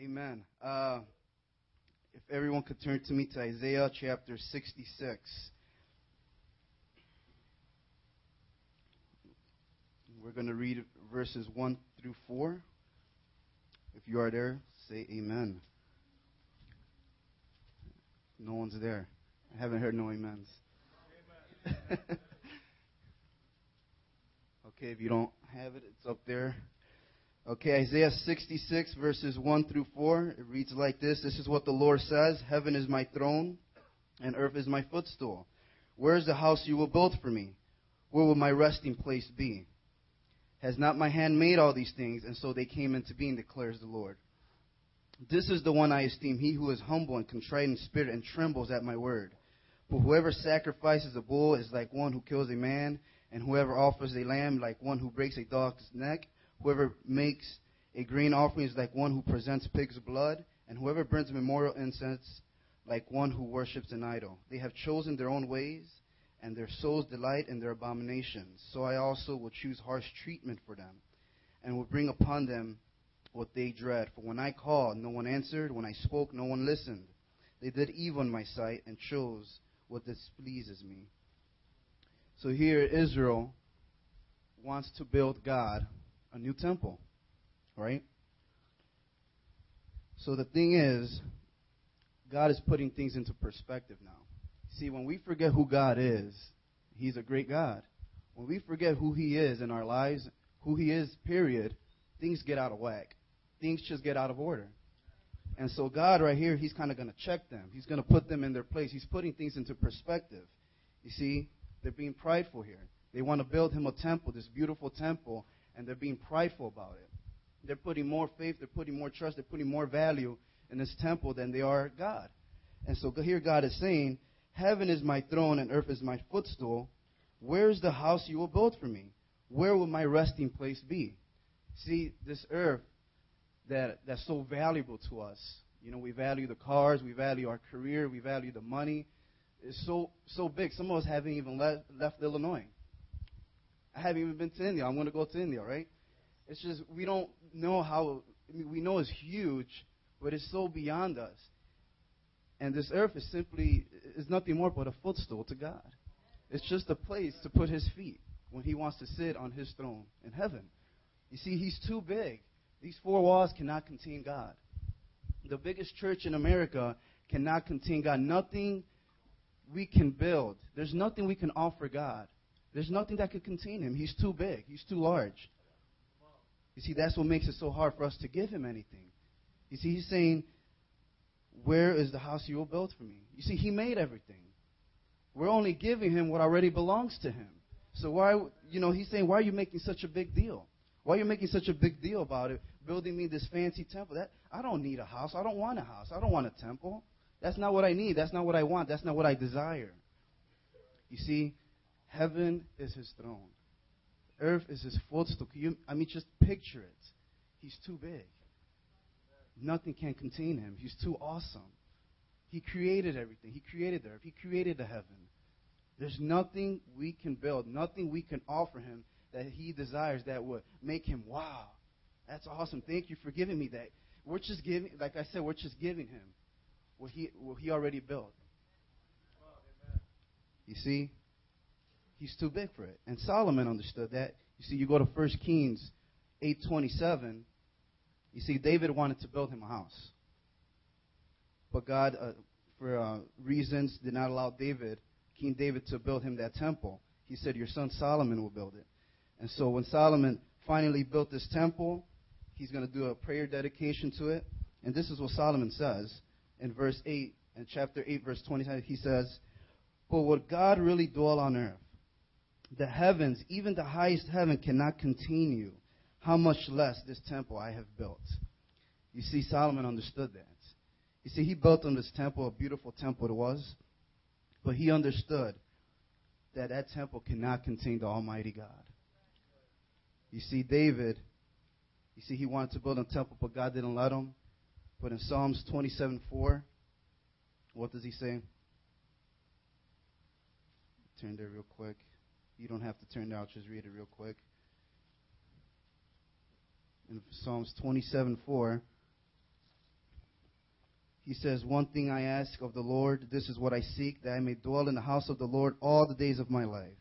Amen. Uh, if everyone could turn to me to Isaiah chapter 66. We're going to read verses 1 through 4. If you are there, say amen. No one's there. I haven't heard no amens. Amen. okay, if you don't have it, it's up there. Okay, Isaiah 66, verses 1 through 4. It reads like this This is what the Lord says Heaven is my throne, and earth is my footstool. Where is the house you will build for me? Where will my resting place be? Has not my hand made all these things, and so they came into being, declares the Lord. This is the one I esteem, he who is humble and contrite in spirit and trembles at my word. For whoever sacrifices a bull is like one who kills a man, and whoever offers a lamb like one who breaks a dog's neck. Whoever makes a grain offering is like one who presents pig's blood, and whoever burns memorial incense like one who worships an idol. They have chosen their own ways, and their souls delight in their abominations. So I also will choose harsh treatment for them, and will bring upon them what they dread. For when I called, no one answered. When I spoke, no one listened. They did evil in my sight and chose what displeases me. So here Israel wants to build God a new temple, right? So the thing is, God is putting things into perspective now. See, when we forget who God is, He's a great God. When we forget who He is in our lives, who He is, period, things get out of whack. Things just get out of order. And so God right here, He's kind of going to check them. He's going to put them in their place. He's putting things into perspective. You see, they're being prideful here. They want to build Him a temple, this beautiful temple, and they're being prideful about it. They're putting more faith, they're putting more trust, they're putting more value in this temple than they are God. And so here God is saying, Heaven is my throne and earth is my footstool. Where is the house you will build for me? Where will my resting place be? See, this earth that, that's so valuable to us. You know, we value the cars, we value our career, we value the money. It's so so big. Some of us haven't even left, left Illinois. I haven't even been to India. I'm going to go to India, right? It's just we don't know how. I mean, we know it's huge, but it's so beyond us. And this earth is simply is nothing more but a footstool to God. It's just a place to put His feet when He wants to sit on His throne in heaven. You see, He's too big. These four walls cannot contain God. The biggest church in America cannot contain God. Nothing we can build. There's nothing we can offer God there's nothing that could contain him. He's too big. He's too large. You see, that's what makes it so hard for us to give him anything. You see, he's saying, Where is the house you will build for me? You see, he made everything. We're only giving him what already belongs to him. So why, you know, he's saying, Why are you making such a big deal? Why are you making such a big deal about it? Building me this fancy temple. That I don't need a house. I don't want a house. I don't want a temple. That's not what I need. That's not what I want. That's not what I desire. You see, Heaven is his throne. Earth is his footstool. You, I mean, just picture it. He's too big. Nothing can contain him. He's too awesome. He created everything. He created the earth. He created the heaven. There's nothing we can build, nothing we can offer him that he desires that would make him, wow, that's awesome. Thank you for giving me that. We're just giving, like I said, we're just giving him what he, what he already built. You see? He's too big for it. And Solomon understood that. You see, you go to 1 Kings 8:27. You see, David wanted to build him a house, but God, uh, for uh, reasons, did not allow David, King David, to build him that temple. He said, "Your son Solomon will build it." And so, when Solomon finally built this temple, he's going to do a prayer dedication to it. And this is what Solomon says in verse 8, in chapter 8, verse 27. He says, But would God really dwell on earth? The heavens, even the highest heaven, cannot contain you. How much less this temple I have built? You see, Solomon understood that. You see, he built on this temple, a beautiful temple it was, but he understood that that temple cannot contain the Almighty God. You see, David, you see, he wanted to build a temple, but God didn't let him. But in Psalms 27 4, what does he say? Turn there real quick. You don't have to turn. I'll just read it real quick. In Psalms 27 4, he says, One thing I ask of the Lord, this is what I seek, that I may dwell in the house of the Lord all the days of my life,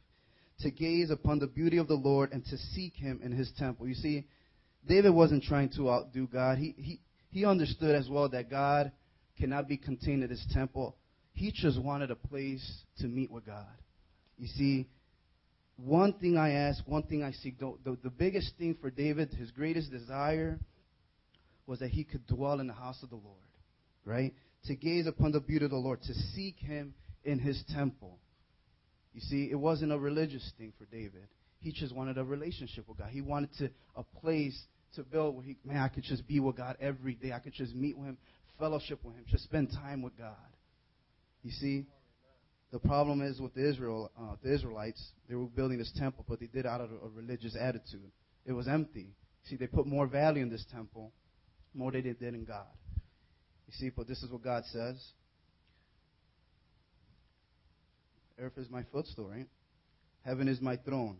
to gaze upon the beauty of the Lord and to seek him in his temple. You see, David wasn't trying to outdo God. He, he, he understood as well that God cannot be contained in his temple. He just wanted a place to meet with God. You see, one thing I ask, one thing I seek. The, the, the, biggest thing for David, his greatest desire, was that he could dwell in the house of the Lord, right? To gaze upon the beauty of the Lord, to seek him in his temple. You see, it wasn't a religious thing for David. He just wanted a relationship with God. He wanted to a place to build where he, man, I could just be with God every day. I could just meet with him, fellowship with him, just spend time with God. You see, the problem is with the Israel, uh, the Israelites, they were building this temple, but they did it out of a religious attitude. It was empty. See, they put more value in this temple, more than they did in God. You see, but this is what God says. Earth is my footstool, right? Heaven is my throne.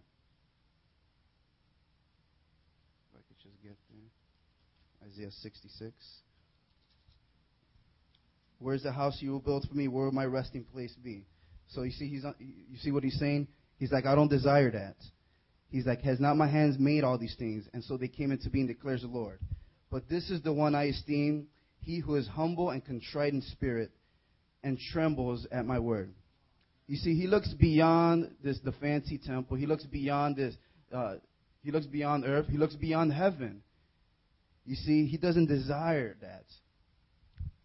If I could just get there. Isaiah 66. Where's the house you will build for me? Where will my resting place be? So you see, he's you see what he's saying. He's like, I don't desire that. He's like, has not my hands made all these things? And so they came into being, declares the Lord. But this is the one I esteem, he who is humble and contrite in spirit, and trembles at my word. You see, he looks beyond this the fancy temple. He looks beyond this. Uh, he looks beyond earth. He looks beyond heaven. You see, he doesn't desire that.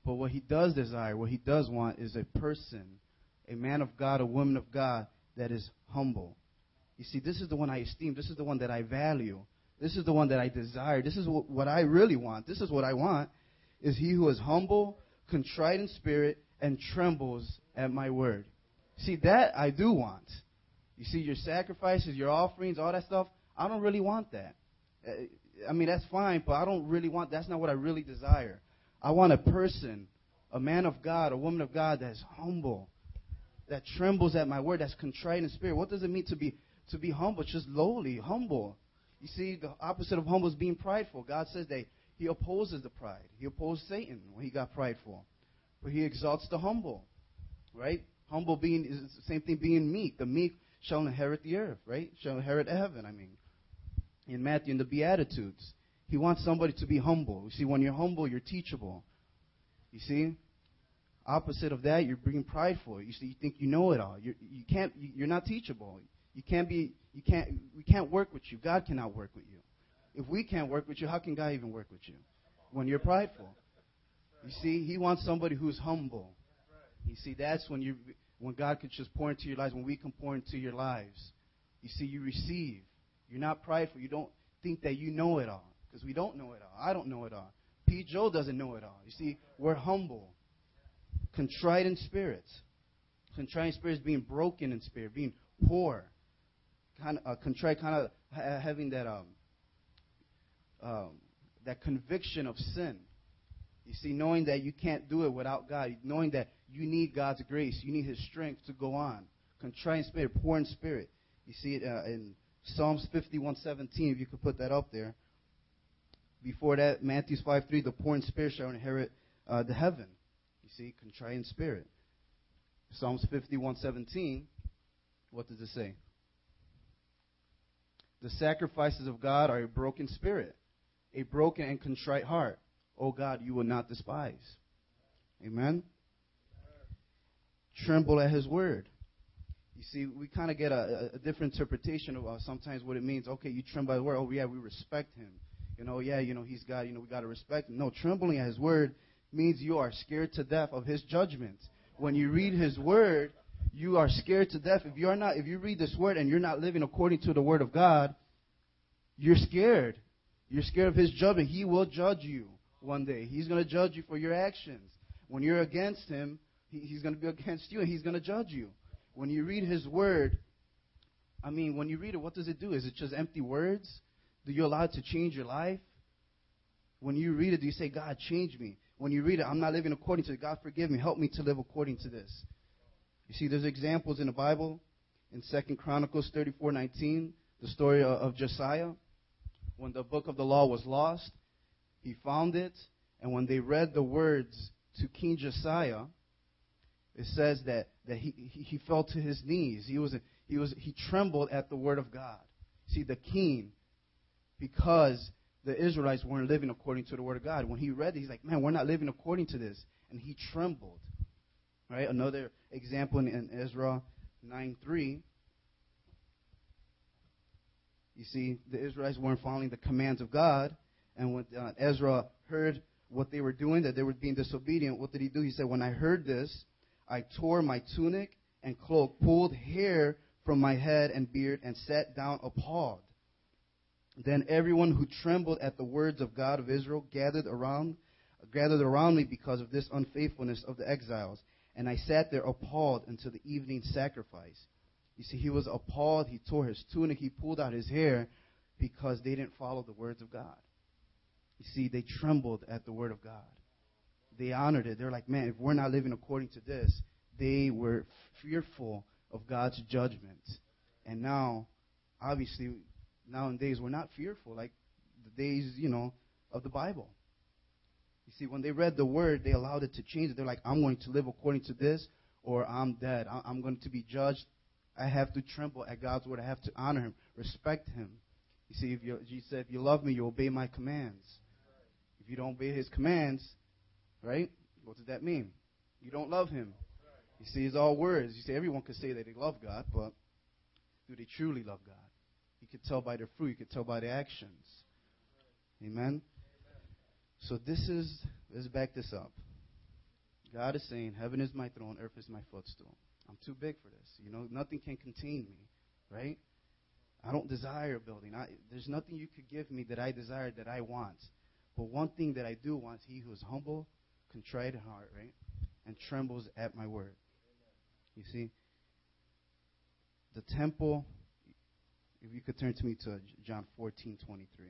But what he does desire, what he does want, is a person a man of God, a woman of God that is humble. You see, this is the one I esteem. This is the one that I value. This is the one that I desire. This is what, what I really want. This is what I want. Is he who is humble, contrite in spirit, and trembles at my word. See, that I do want. You see, your sacrifices, your offerings, all that stuff, I don't really want that. Uh, I mean, that's fine, but I don't really want, that's not what I really desire. I want a person, a man of God, a woman of God that's humble, that trembles at my word, that's contrite in spirit. What does it mean to be to be humble? Just lowly, humble. You see, the opposite of humble is being prideful. God says that He opposes the pride. He opposed Satan when he got prideful, but He exalts the humble. Right? Humble being is the same thing. Being meek. The meek shall inherit the earth. Right? Shall inherit heaven. I mean, in Matthew in the Beatitudes, He wants somebody to be humble. You see, when you're humble, you're teachable. You see, Opposite of that, you're being prideful. You, see, you think you know it all. You're, you can't. You're not teachable. You can't be. You can't. We can't work with you. God cannot work with you. If we can't work with you, how can God even work with you? When you're prideful. You see, He wants somebody who's humble. You see, that's when you when God can just pour into your lives. When we can pour into your lives, you see, you receive. You're not prideful. You don't think that you know it all because we don't know it all. I don't know it all. Pete Joe doesn't know it all. You see, we're humble contrite in spirit. Contrite in spirit is being broken in spirit, being poor. Kind of, uh, contrite, kind of ha- having that um, um, that conviction of sin. You see, knowing that you can't do it without God, knowing that you need God's grace, you need His strength to go on. Contrite in spirit, poor in spirit. You see it uh, in Psalms 51:17. If you could put that up there. Before that, Matthew 5:3, the poor in spirit shall inherit uh, the heaven see, contrite in spirit. Psalms 51:17, what does it say? The sacrifices of God are a broken spirit, a broken and contrite heart. O oh God, you will not despise. Amen. Tremble at His word. You see, we kind of get a, a, different interpretation of uh, sometimes what it means. Okay, you tremble at His word. Oh yeah, we respect Him. You know, yeah, you know, He's God. You know, we got to respect Him. No, trembling at His word means you are scared to death of his judgment. When you read his word, you are scared to death. If you are not, if you read this word and you're not living according to the word of God, you're scared. You're scared of his judgment. He will judge you one day. He's going to judge you for your actions. When you're against him, he's going to be against you and he's going to judge you. When you read his word, I mean, when you read it, what does it do? Is it just empty words? Do you allow it to change your life? When you read it, do you say, God, change me? When you read it, I'm not living according to it. God, forgive me. Help me to live according to this. You see, there's examples in the Bible. In Second Chronicles 34:19, the story of Josiah, when the book of the law was lost, he found it, and when they read the words to King Josiah, it says that, that he, he, fell to his knees. He was, he was he trembled at the word of God. See, the king, because the Israelites weren't living according to the word of God. When he read it, he's like, man, we're not living according to this. And he trembled. Right? Another example in, in Ezra 9 3. You see, the Israelites weren't following the commands of God. And when uh, Ezra heard what they were doing, that they were being disobedient, what did he do? He said, When I heard this, I tore my tunic and cloak, pulled hair from my head and beard, and sat down appalled. Then everyone who trembled at the words of God of Israel gathered around, gathered around me because of this unfaithfulness of the exiles. And I sat there appalled until the evening sacrifice. You see, he was appalled. He tore his tunic. He pulled out his hair because they didn't follow the words of God. You see, they trembled at the word of God. They honored it. They're like, man, if we're not living according to this, they were fearful of God's judgment. And now, obviously, nowadays we're not fearful like the days, you know, of the Bible. You see, when they read the word, they allowed it to change it. They're like, I'm going to live according to this, or I'm dead. I'm going to be judged. I have to tremble at God's word. I have to honor Him, respect Him. You see, if you, Jesus said, if you love me, you obey my commands. If you don't obey His commands, right? What does that mean? You don't love Him. You see, it's all words. You see, everyone can say that they love God, but do they truly love God? You can tell by the fruit. You can tell by the actions. Amen. So this is let's back this up. God is saying, "Heaven is my throne, earth is my footstool." I'm too big for this. You know, nothing can contain me, right? I don't desire a building. I, there's nothing you could give me that I desire that I want. But one thing that I do want is he who is humble, contrite in heart, right? And trembles at my word. You see? The temple, if you could turn to me to John 14 23.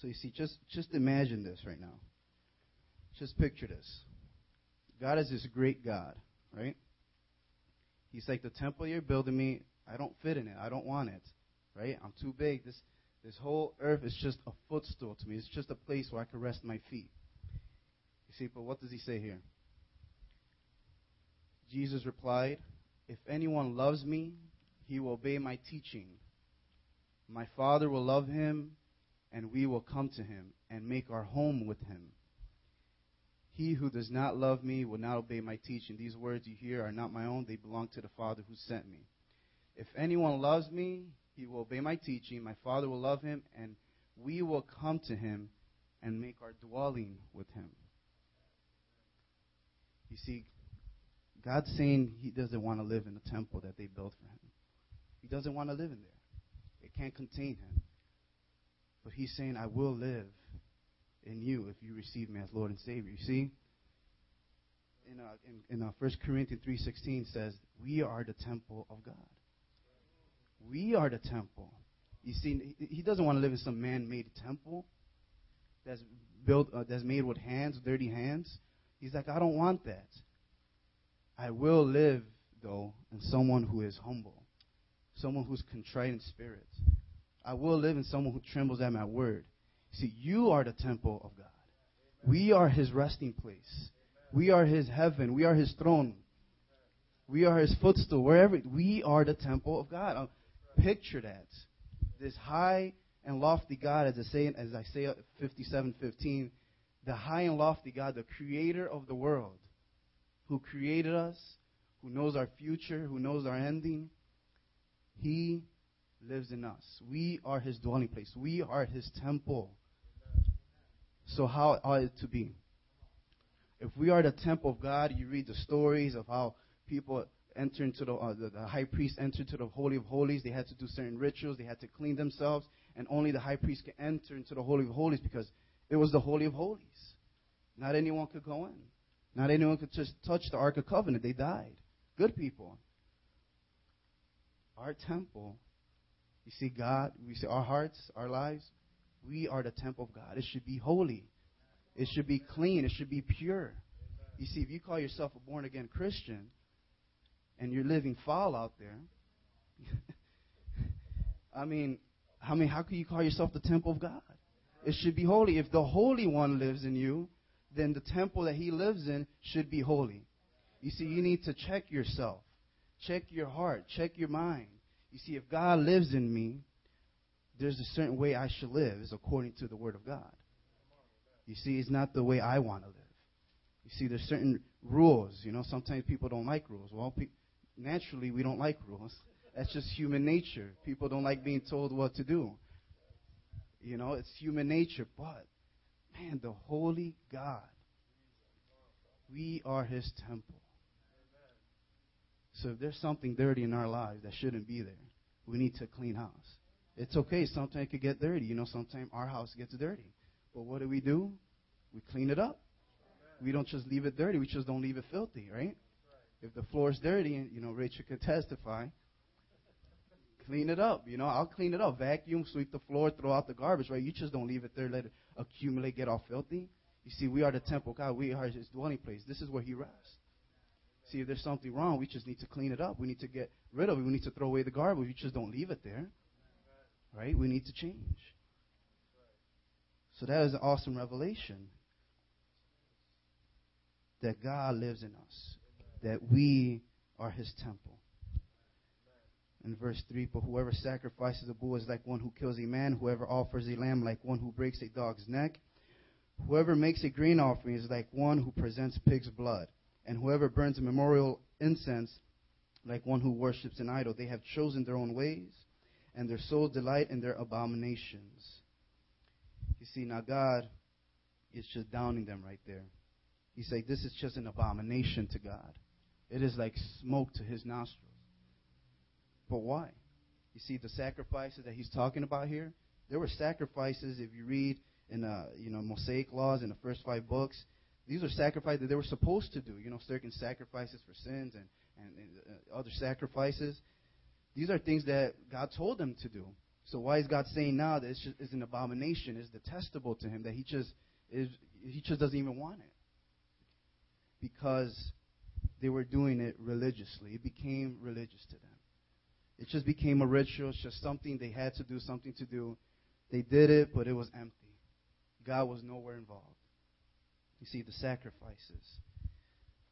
So you see, just, just imagine this right now. Just picture this. God is this great God, right? He's like the temple you're building me. I don't fit in it. I don't want it, right? I'm too big. This this whole earth is just a footstool to me. It's just a place where I can rest my feet. You see, but what does he say here? Jesus replied, If anyone loves me, he will obey my teaching. My Father will love him, and we will come to him and make our home with him. He who does not love me will not obey my teaching. These words you hear are not my own, they belong to the Father who sent me. If anyone loves me, he will obey my teaching. My Father will love him, and we will come to him and make our dwelling with him. You see, God's saying he doesn't want to live in the temple that they built for him. He doesn't want to live in there. It can't contain him. But he's saying, I will live in you if you receive me as Lord and Savior. You see? In, uh, in, in uh, 1 Corinthians 3.16 says, we are the temple of God. We are the temple. You see, he doesn't want to live in some man-made temple that's built, uh, that's made with hands, dirty hands. He's like, I don't want that. I will live, though, in someone who is humble, someone who's contrite in spirit. I will live in someone who trembles at my word. See, you are the temple of God. We are his resting place. We are his heaven. We are his throne. We are his footstool. Wherever we are the temple of God. Picture that. This high and lofty God, Isaiah, as I say, fifty-seven fifteen, the high and lofty God, the creator of the world, who created us, who knows our future, who knows our ending. He lives in us. We are his dwelling place. We are his temple. So how ought it to be? If we are the temple of God, you read the stories of how people enter into the, uh, the, the high priest entered into the holy of holies. They had to do certain rituals. They had to clean themselves, and only the high priest could enter into the holy of holies because it was the holy of holies. Not anyone could go in. Not anyone could just touch the Ark of Covenant. They died. Good people. Our temple you see, God, we see our hearts, our lives, we are the temple of God. It should be holy. It should be clean. It should be pure. You see, if you call yourself a born again Christian and you're living foul out there, I mean, I mean, how can you call yourself the temple of God? It should be holy. If the Holy One lives in you, then the temple that He lives in should be holy. You see, you need to check yourself, check your heart, check your mind. You see, if God lives in me, there's a certain way I should live, is according to the Word of God. You see, it's not the way I want to live. You see, there's certain rules. You know, sometimes people don't like rules. Well, pe- naturally, we don't like rules. That's just human nature. People don't like being told what to do. You know, it's human nature. But, man, the holy God, we are his temple. So if there's something dirty in our lives that shouldn't be there, we need to clean house. It's okay. Sometimes it could get dirty. You know, sometimes our house gets dirty. But what do we do? We clean it up. We don't just leave it dirty. We just don't leave it filthy, right? If the floor is dirty, and you know, Rachel could testify, clean it up. You know, I'll clean it up. Vacuum, sweep the floor, throw out the garbage, right? You just don't leave it there, let it accumulate, get all filthy. You see, we are the temple. God, we are his dwelling place. This is where he rests. See, if there's something wrong, we just need to clean it up. We need to get rid of it. We need to throw away the garbage. We just don't leave it there. Right? We need to change. So that is an awesome revelation that God lives in us, that we are his temple. In verse 3, but whoever sacrifices a bull is like one who kills a man, whoever offers a lamb like one who breaks a dog's neck. Whoever makes a grain offering is like one who presents pig's blood, and whoever burns a memorial incense like one who worships an idol. They have chosen their own ways, and their souls delight in their abominations. You see, now God is just downing them right there. He's like, this is just an abomination to God. It is like smoke to his nostrils. But why? You see, the sacrifices that he's talking about here, there were sacrifices, if you read in, uh, you know, Mosaic laws in the first five books, these are sacrifices that they were supposed to do. You know, certain sacrifices for sins and, and, and uh, other sacrifices. These are things that God told them to do. So why is God saying now that it's, just, it's an abomination, it's detestable to him, that he just, is, he just doesn't even want it? because they were doing it religiously. It became religious to them. It just became a ritual. It's just something they had to do, something to do. They did it, but it was empty. God was nowhere involved. You see, the sacrifices.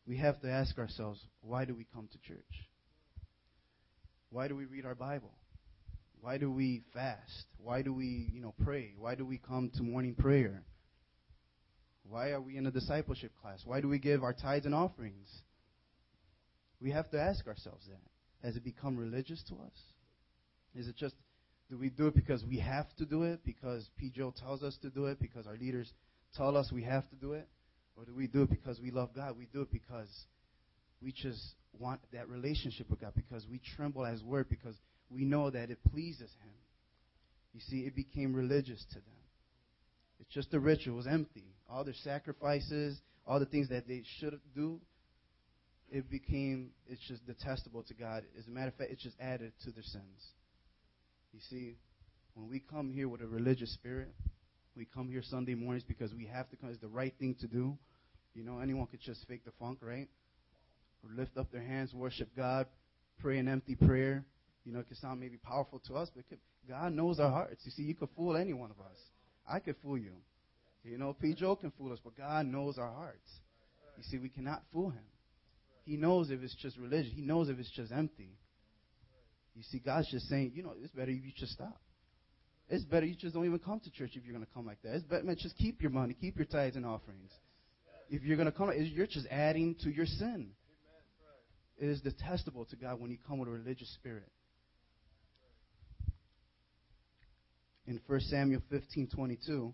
We have to ask ourselves, why do we come to church? Why do we read our Bible? Why do we fast? Why do we, you know, pray? Why do we come to morning prayer? Why are we in a discipleship class? Why do we give our tithes and offerings? We have to ask ourselves that. Has it become religious to us? Is it just, do we do it because we have to do it? Because P. Joe tells us to do it? Because our leaders tell us we have to do it? Or do we do it because we love God? We do it because we just want that relationship with God, because we tremble at His word, because we know that it pleases Him. You see, it became religious to them. It's just a ritual. It was empty all their sacrifices, all the things that they should do, it became, it's just detestable to God. As a matter of fact, it's just added to their sins. You see, when we come here with a religious spirit, we come here Sunday mornings because we have to come. It's the right thing to do. You know, anyone could just fake the funk, right? Or lift up their hands, worship God, pray an empty prayer. You know, it can sound maybe powerful to us, but could, God knows our hearts. You see, you could fool any one of us. I could fool you. You know, P. Joe can fool us, but God knows our hearts. You see, we cannot fool him. He knows if it's just religion. He knows if it's just empty. You see, God's just saying, you know, it's better if you just stop. It's better you just don't even come to church if you're going to come like that. It's better, man, just keep your money, keep your tithes and offerings. If you're going to come, you're just adding to your sin. It is detestable to God when you come with a religious spirit. In 1 Samuel 15 22,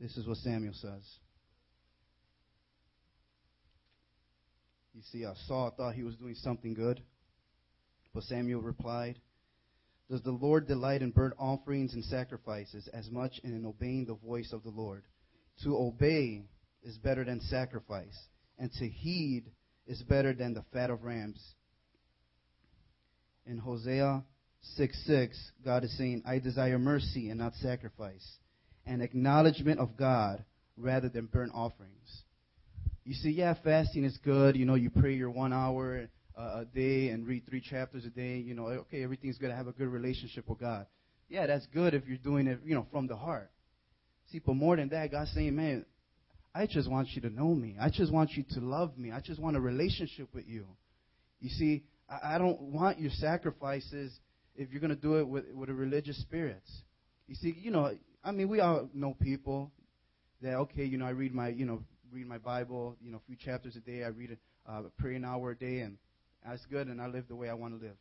This is what Samuel says. You see, Saul thought he was doing something good, but Samuel replied, Does the Lord delight in burnt offerings and sacrifices as much as in obeying the voice of the Lord? To obey is better than sacrifice, and to heed is better than the fat of rams. In Hosea 6 6, God is saying, I desire mercy and not sacrifice, and acknowledgement of God rather than burnt offerings. You see, yeah, fasting is good. You know, you pray your one hour uh, a day and read three chapters a day. You know, okay, everything's good. To have a good relationship with God. Yeah, that's good if you're doing it, you know, from the heart. See, but more than that, God's saying, man, I just want you to know me. I just want you to love me. I just want a relationship with you. You see, I, I don't want your sacrifices if you're going to do it with, with a religious spirit. You see, you know, I mean, we all know people that, okay, you know, I read my, you know, read my Bible, you know, a few chapters a day. I read it, uh, pray an hour a day, and that's good, and I live the way I want to live.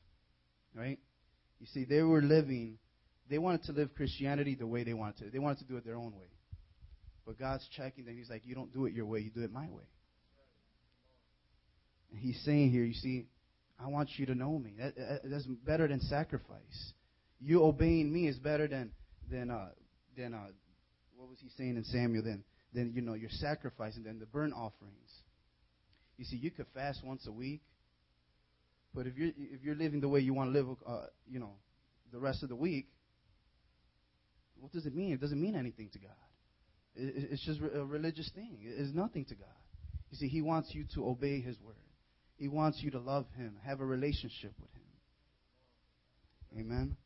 Right? You see, they were living, they wanted to live Christianity the way they wanted to. They wanted to do it their own way. But God's checking them. He's like, you don't do it your way, you do it my way. And he's saying here, you see, I want you to know me. That, that's better than sacrifice. You obeying me is better than than uh, than uh, what was he saying in Samuel? Then Then you know your sacrificing then the burnt offerings. You see, you could fast once a week, but if you're if you're living the way you want to live, uh, you know, the rest of the week, what does it mean? It doesn't mean anything to God. It's just a religious thing. It's nothing to God. You see, He wants you to obey His word. He wants you to love Him, have a relationship with Him. Amen.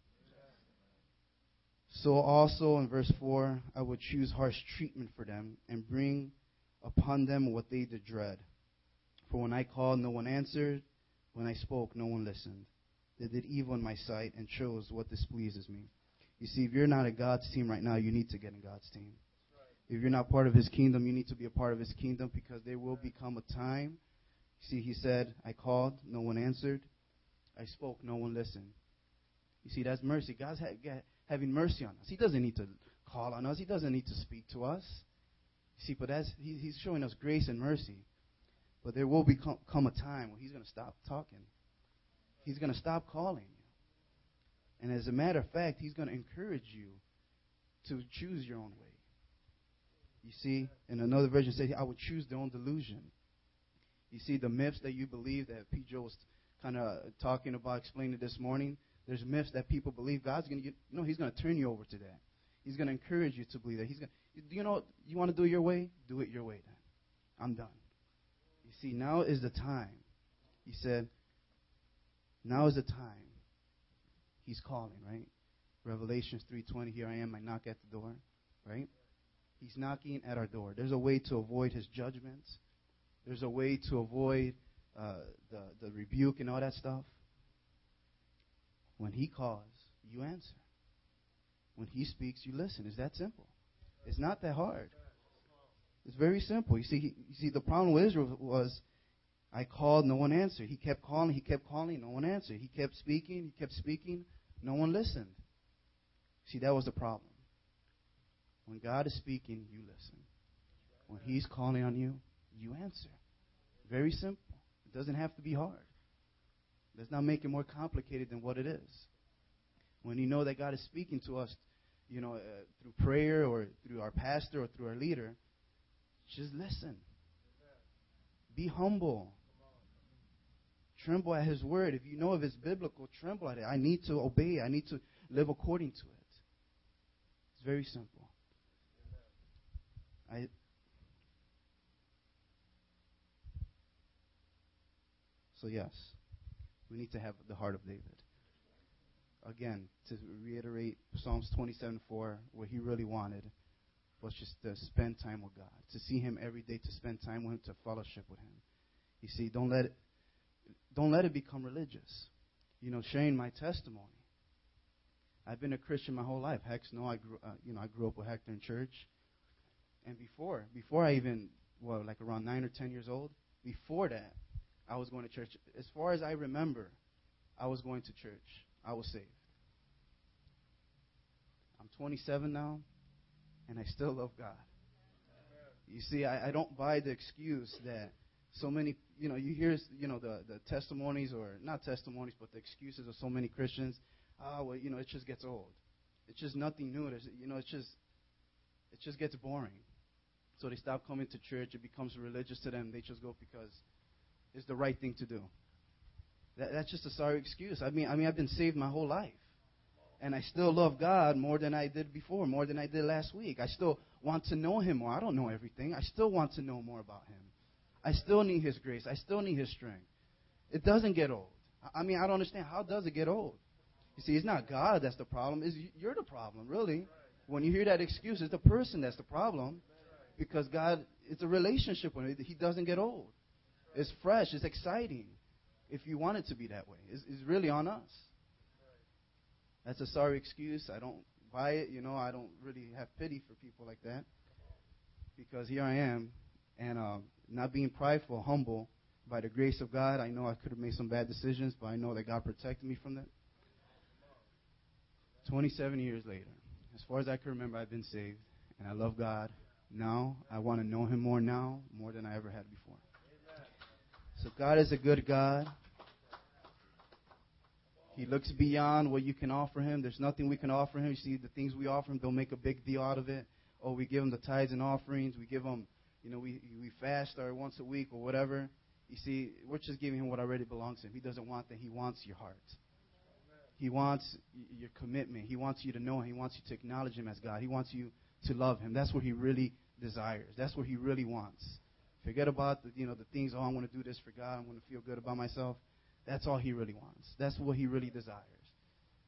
So also in verse 4, I will choose harsh treatment for them and bring upon them what they did dread. For when I called, no one answered. When I spoke, no one listened. They did evil in my sight and chose what displeases me. You see, if you're not a God's team right now, you need to get in God's team. If you're not part of His kingdom, you need to be a part of His kingdom because there will become a time See, he said, I called, no one answered. I spoke, no one listened. You see, that's mercy. God's ha- having mercy on us. He doesn't need to call on us, He doesn't need to speak to us. See, but that's, he, He's showing us grace and mercy. But there will become come a time when He's going to stop talking, He's going to stop calling you. And as a matter of fact, He's going to encourage you to choose your own way. You see, in another version, says, I would choose their own delusion. You see, the myths that you believe that Pete Joe was kind of talking about, explaining this morning. There's myths that people believe God's going to, you know, He's going to turn you over to that. He's going to encourage you to believe that. He's going. Do you know? You want to do it your way? Do it your way. Then I'm done. You see, now is the time. He said, now is the time. He's calling, right? Revelations 3:20. Here I am. I knock at the door, right? He's knocking at our door. There's a way to avoid his judgments. There's a way to avoid uh, the, the rebuke and all that stuff. When he calls, you answer. When he speaks, you listen. It's that simple. It's not that hard. It's very simple. You see, he, you see, the problem with Israel was, I called, no one answered. He kept calling, he kept calling, no one answered. He kept speaking, he kept speaking, no one listened. See, that was the problem. When God is speaking, you listen. When He's calling on you, you answer. Very simple. It doesn't have to be hard. Let's not make it more complicated than what it is. When you know that God is speaking to us, you know, uh, through prayer or through our pastor or through our leader, just listen. Be humble. Tremble at His word. If you know if it's biblical, tremble at it. I need to obey. I need to live according to it. It's very simple. I So, yes, we need to have the heart of David. Again, to reiterate Psalms 27 4, what he really wanted was just to spend time with God, to see him every day, to spend time with him, to fellowship with him. You see, don't let it, don't let it become religious. You know, sharing my testimony. I've been a Christian my whole life. Hex, no, I grew, uh, you know, I grew up with Hector in church. And before, before I even, well, like around nine or ten years old, before that, I was going to church. As far as I remember, I was going to church. I was saved. I'm 27 now, and I still love God. You see, I, I don't buy the excuse that so many, you know, you hear, you know, the, the testimonies, or not testimonies, but the excuses of so many Christians. Oh, well, you know, it just gets old. It's just nothing new. There's, you know, it's just, it just gets boring. So they stop coming to church. It becomes religious to them. They just go because is the right thing to do. That, that's just a sorry excuse. I mean, I mean, I've been saved my whole life. And I still love God more than I did before, more than I did last week. I still want to know Him more. I don't know everything. I still want to know more about Him. I still need His grace. I still need His strength. It doesn't get old. I mean, I don't understand. How does it get old? You see, it's not God that's the problem. It's you're the problem, really. When you hear that excuse, it's the person that's the problem. Because God, it's a relationship with Him. He doesn't get old. It's fresh. It's exciting. If you want it to be that way, it's, it's really on us. That's a sorry excuse. I don't buy it. You know, I don't really have pity for people like that. Because here I am, and uh, not being prideful, humble, by the grace of God, I know I could have made some bad decisions, but I know that God protected me from that. 27 years later, as far as I can remember, I've been saved, and I love God. Now, I want to know Him more now, more than I ever had before. So, God is a good God. He looks beyond what you can offer Him. There's nothing we can offer Him. You see, the things we offer Him, don't make a big deal out of it. Oh, we give Him the tithes and offerings. We give Him, you know, we, we fast or once a week or whatever. You see, we're just giving Him what already belongs to Him. He doesn't want that. He wants your heart. He wants your commitment. He wants you to know Him. He wants you to acknowledge Him as God. He wants you to love Him. That's what He really desires. That's what He really wants. Forget about the, you know the things. Oh, I want to do this for God. I'm going to feel good about myself. That's all He really wants. That's what He really desires.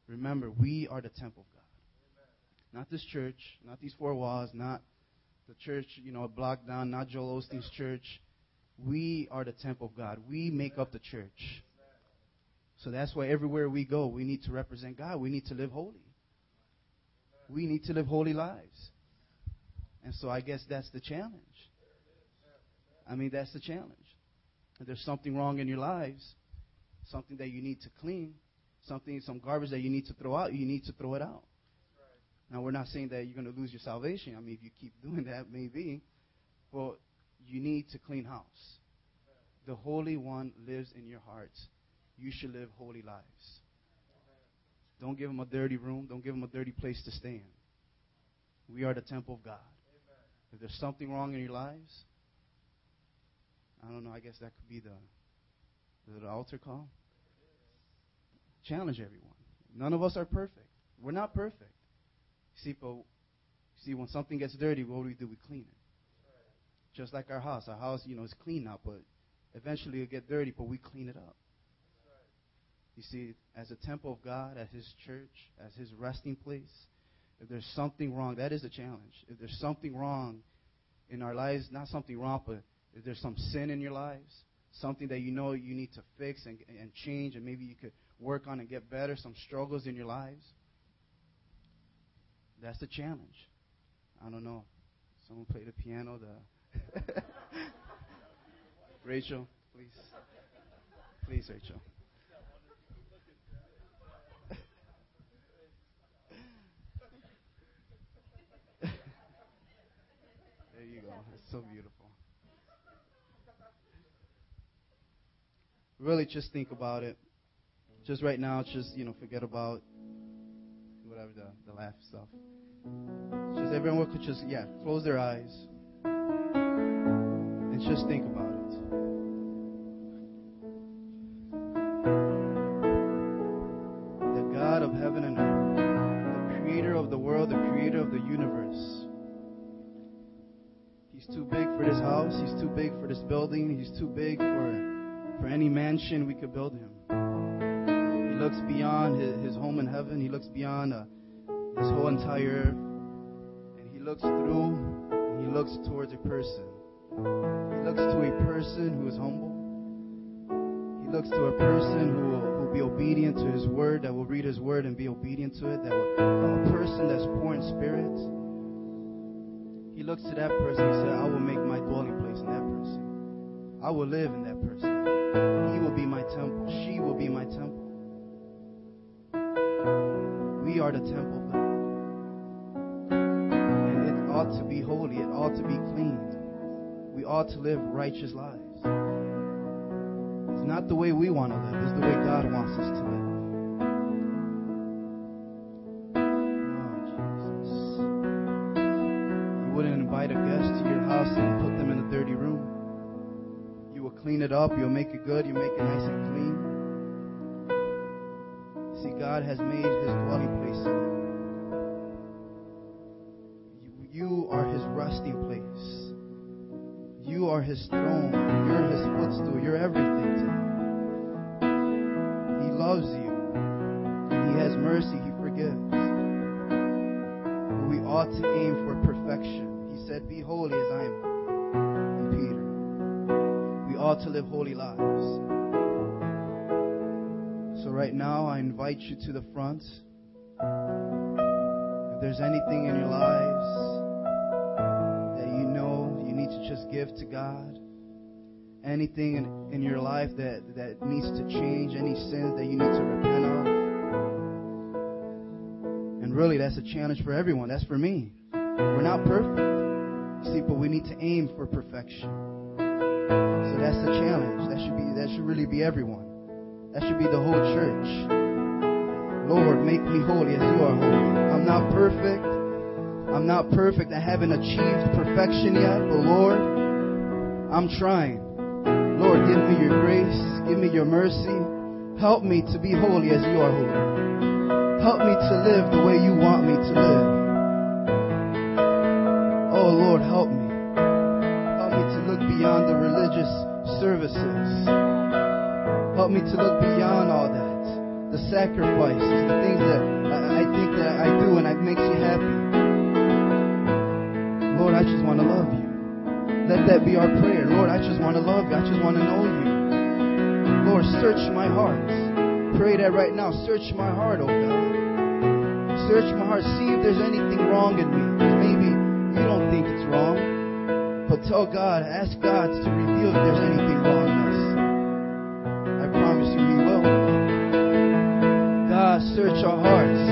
Remember, we are the temple of God. Not this church, not these four walls, not the church, you know, block down, not Joel Osteen's church. We are the temple of God. We make up the church. So that's why everywhere we go, we need to represent God. We need to live holy. We need to live holy lives. And so I guess that's the challenge. I mean, that's the challenge. If there's something wrong in your lives, something that you need to clean, something, some garbage that you need to throw out, you need to throw it out. Now, we're not saying that you're going to lose your salvation. I mean, if you keep doing that, maybe. But you need to clean house. The Holy One lives in your hearts. You should live holy lives. Don't give him a dirty room. Don't give him a dirty place to stay in. We are the temple of God. If there's something wrong in your lives, I don't know. I guess that could be the, the altar call. Challenge everyone. None of us are perfect. We're not perfect. See, but see, when something gets dirty, what do we do? We clean it. Just like our house. Our house, you know, is clean now, but eventually it'll get dirty, but we clean it up. You see, as a temple of God, as His church, as His resting place, if there's something wrong, that is a challenge. If there's something wrong in our lives, not something wrong, but if there's some sin in your lives, something that you know you need to fix and, and change, and maybe you could work on and get better, some struggles in your lives, that's the challenge. I don't know. Someone play the piano. The Rachel, please, please, Rachel. There you go. It's so beautiful. Really, just think about it. Just right now, just you know, forget about whatever the the laugh stuff. Just everyone could just yeah, close their eyes and just think about it. The God of heaven and earth, the creator of the world, the creator of the universe He's too big for this house. He's too big for this building. He's too big for, for any mansion we could build him. He looks beyond his, his home in heaven. He looks beyond uh, this whole entire earth. And he looks through and he looks towards a person. He looks to a person who is humble. He looks to a person who will, who will be obedient to his word, that will read his word and be obedient to it, that will, a person that's poor in spirit he looks to that person and says, I will make my dwelling place in that person. I will live in that person. He will be my temple. She will be my temple. We are the temple God. And it ought to be holy. It ought to be clean. We ought to live righteous lives. It's not the way we want to live. It's the way God wants us to live. clean it up. You'll make it good. You'll make it nice and clean. See, God has made his dwelling place in you. You are his resting place. You are his throne. You're his footstool. You're everything to him. He loves you. He has mercy. He forgives. We ought to aim for perfection. He said, Be holy as I am holy. Ought to live holy lives. So right now, I invite you to the front. If there's anything in your lives that you know you need to just give to God, anything in, in your life that, that needs to change, any sins that you need to repent of. And really, that's a challenge for everyone. That's for me. We're not perfect. See, but we need to aim for perfection. So that's the challenge. That should be that should really be everyone. That should be the whole church. Lord, make me holy as you are holy. I'm not perfect. I'm not perfect. I haven't achieved perfection yet, but Lord, I'm trying. Lord, give me your grace. Give me your mercy. Help me to be holy as you are holy. Help me to live the way you want me to live. Oh Lord, help me. Services. Help me to look beyond all that. The sacrifices, the things that I, think that I do and it makes you happy. Lord, I just want to love you. Let that be our prayer. Lord, I just want to love you. I just want to know you. Lord, search my heart. Pray that right now. Search my heart, oh God. Search my heart. See if there's anything wrong in me. Maybe tell oh God, ask God to reveal if there's anything wrong in us. I promise you He will. God, search our hearts.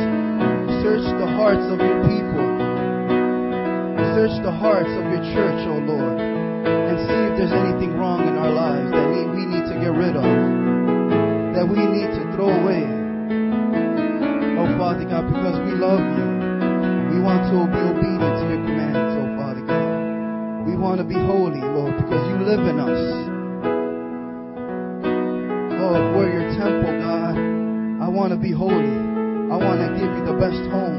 Search the hearts of your people. Search the hearts of your church, oh Lord. And see if there's anything wrong in our lives that we, we need to get rid of. That we need to throw away. Oh Father God, because we love you. We want to be obedient want to be holy, Lord, because you live in us. Oh, we're your temple, God, I want to be holy. I want to give you the best home,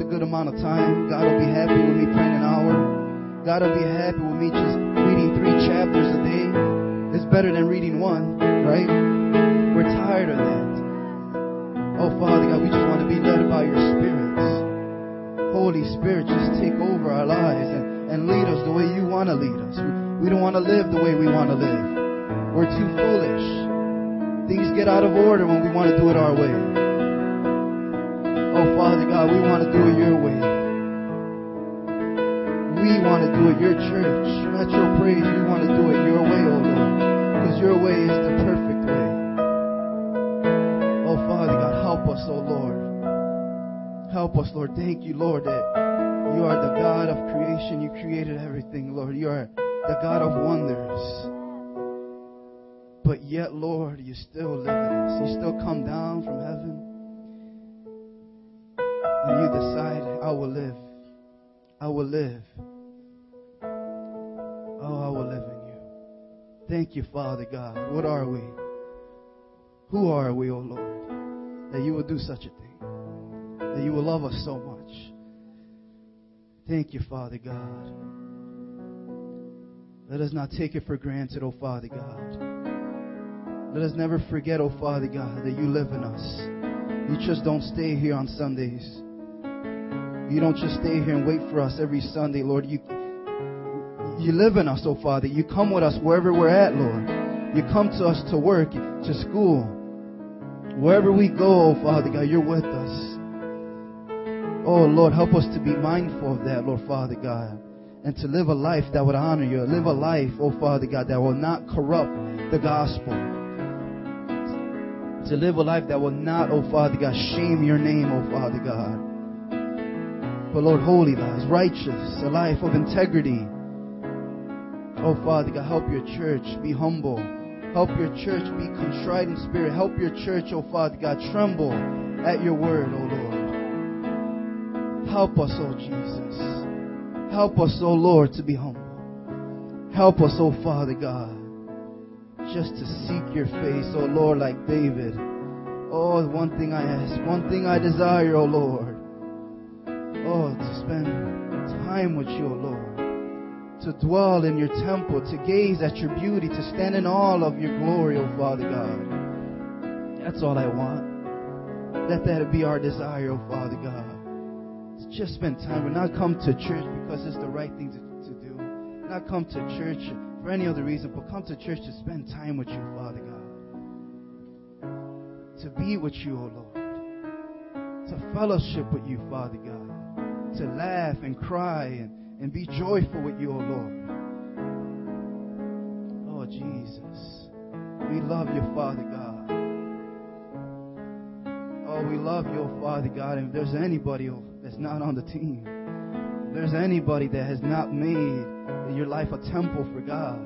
a good amount of time. God will be happy with me praying an hour. God will be happy with me just reading three chapters a day. It's better than reading one, right? We're tired of that. Oh, Father God, we just want to be led by your spirits. Holy Spirit, just take over our lives and, and lead us the way you want to lead us. We, we don't want to live the way we want to live. We're too foolish. Things get out of order when we want to do it our way. Oh, Father God, we want to do it your way. We want to do it your church. Metro Praise, we want to do it your way, oh Lord. Because your way is the perfect way. Oh, Father God, help us, oh Lord. Help us, Lord. Thank you, Lord, that you are the God of creation. You created everything, Lord. You are the God of wonders. But yet, Lord, you still live in us. You still come down from heaven. And you decide, I will live. I will live. Oh, I will live in you. Thank you, Father God. What are we? Who are we, O oh Lord, that you will do such a thing? That you will love us so much. Thank you, Father God. Let us not take it for granted, oh Father God. Let us never forget, oh Father God, that you live in us. You just don't stay here on Sundays. You don't just stay here and wait for us every Sunday, Lord. You, you live in us, oh Father. You come with us wherever we're at, Lord. You come to us to work, to school. Wherever we go, oh Father God, you're with us. Oh Lord, help us to be mindful of that, Lord Father God. And to live a life that would honor you. Live a life, oh Father God, that will not corrupt the gospel. To live a life that will not, oh Father God, shame your name, oh Father God. But Lord, holy lives, righteous, a life of integrity. Oh Father God, help your church be humble. Help your church be contrite in spirit. Help your church, oh Father God, tremble at your word, oh Lord. Help us, oh Jesus. Help us, oh Lord, to be humble. Help us, oh Father God, just to seek your face, oh Lord, like David. Oh, one thing I ask, one thing I desire, oh Lord. Oh, to spend time with you, Lord to dwell in your temple, to gaze at your beauty, to stand in awe of your glory, O oh Father God. That's all I want. Let that be our desire, O oh Father God. To just spend time and not come to church because it's the right thing to, to do. Not come to church for any other reason, but come to church to spend time with you, Father God. To be with you, O oh Lord. To fellowship with you, Father God. To laugh and cry and and be joyful with you, O Lord. Oh, Jesus. We love you, Father God. Oh, we love you, Father God. And if there's anybody that's not on the team, if there's anybody that has not made your life a temple for God,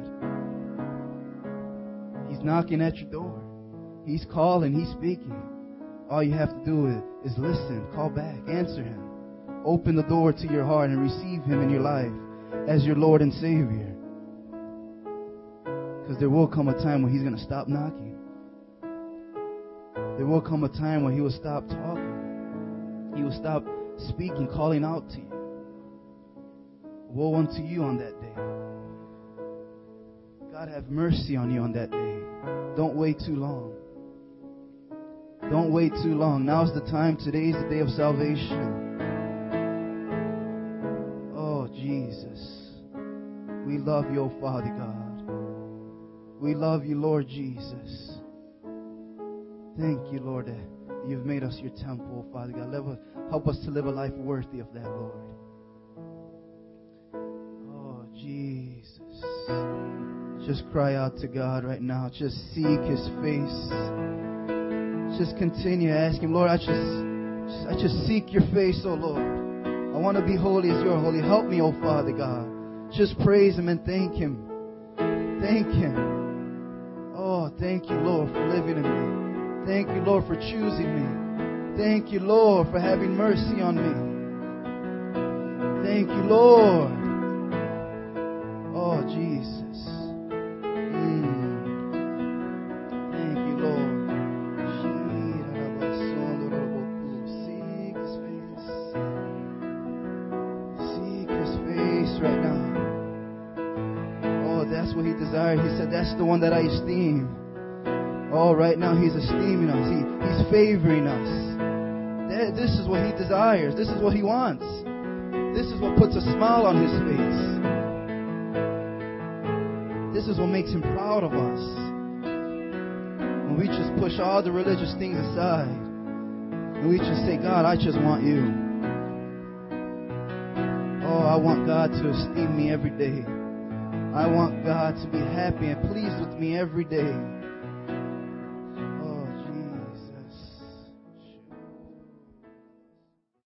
He's knocking at your door. He's calling, He's speaking. All you have to do is, is listen, call back, answer Him. Open the door to your heart and receive Him in your life as your Lord and Savior. Because there will come a time when He's going to stop knocking. There will come a time when He will stop talking. He will stop speaking, calling out to you. Woe unto you on that day. God have mercy on you on that day. Don't wait too long. Don't wait too long. Now's the time. Today is the day of salvation. Love you, oh Father God. We love you, Lord Jesus. Thank you, Lord, that you've made us your temple, Father God. help us to live a life worthy of that, Lord. Oh, Jesus. Just cry out to God right now. Just seek His face. Just continue asking, Lord, I just, I just seek your face, oh Lord. I want to be holy as you're holy. Help me, oh Father God. Just praise Him and thank Him. Thank Him. Oh, thank you, Lord, for living in me. Thank you, Lord, for choosing me. Thank you, Lord, for having mercy on me. Thank you, Lord. Oh, the one that I esteem. Oh, right now He's esteeming us. He, he's favoring us. This is what He desires. This is what He wants. This is what puts a smile on His face. This is what makes Him proud of us. When we just push all the religious things aside and we just say, God, I just want you. Oh, I want God to esteem me every day. I want God to be happy and pleased with me every day.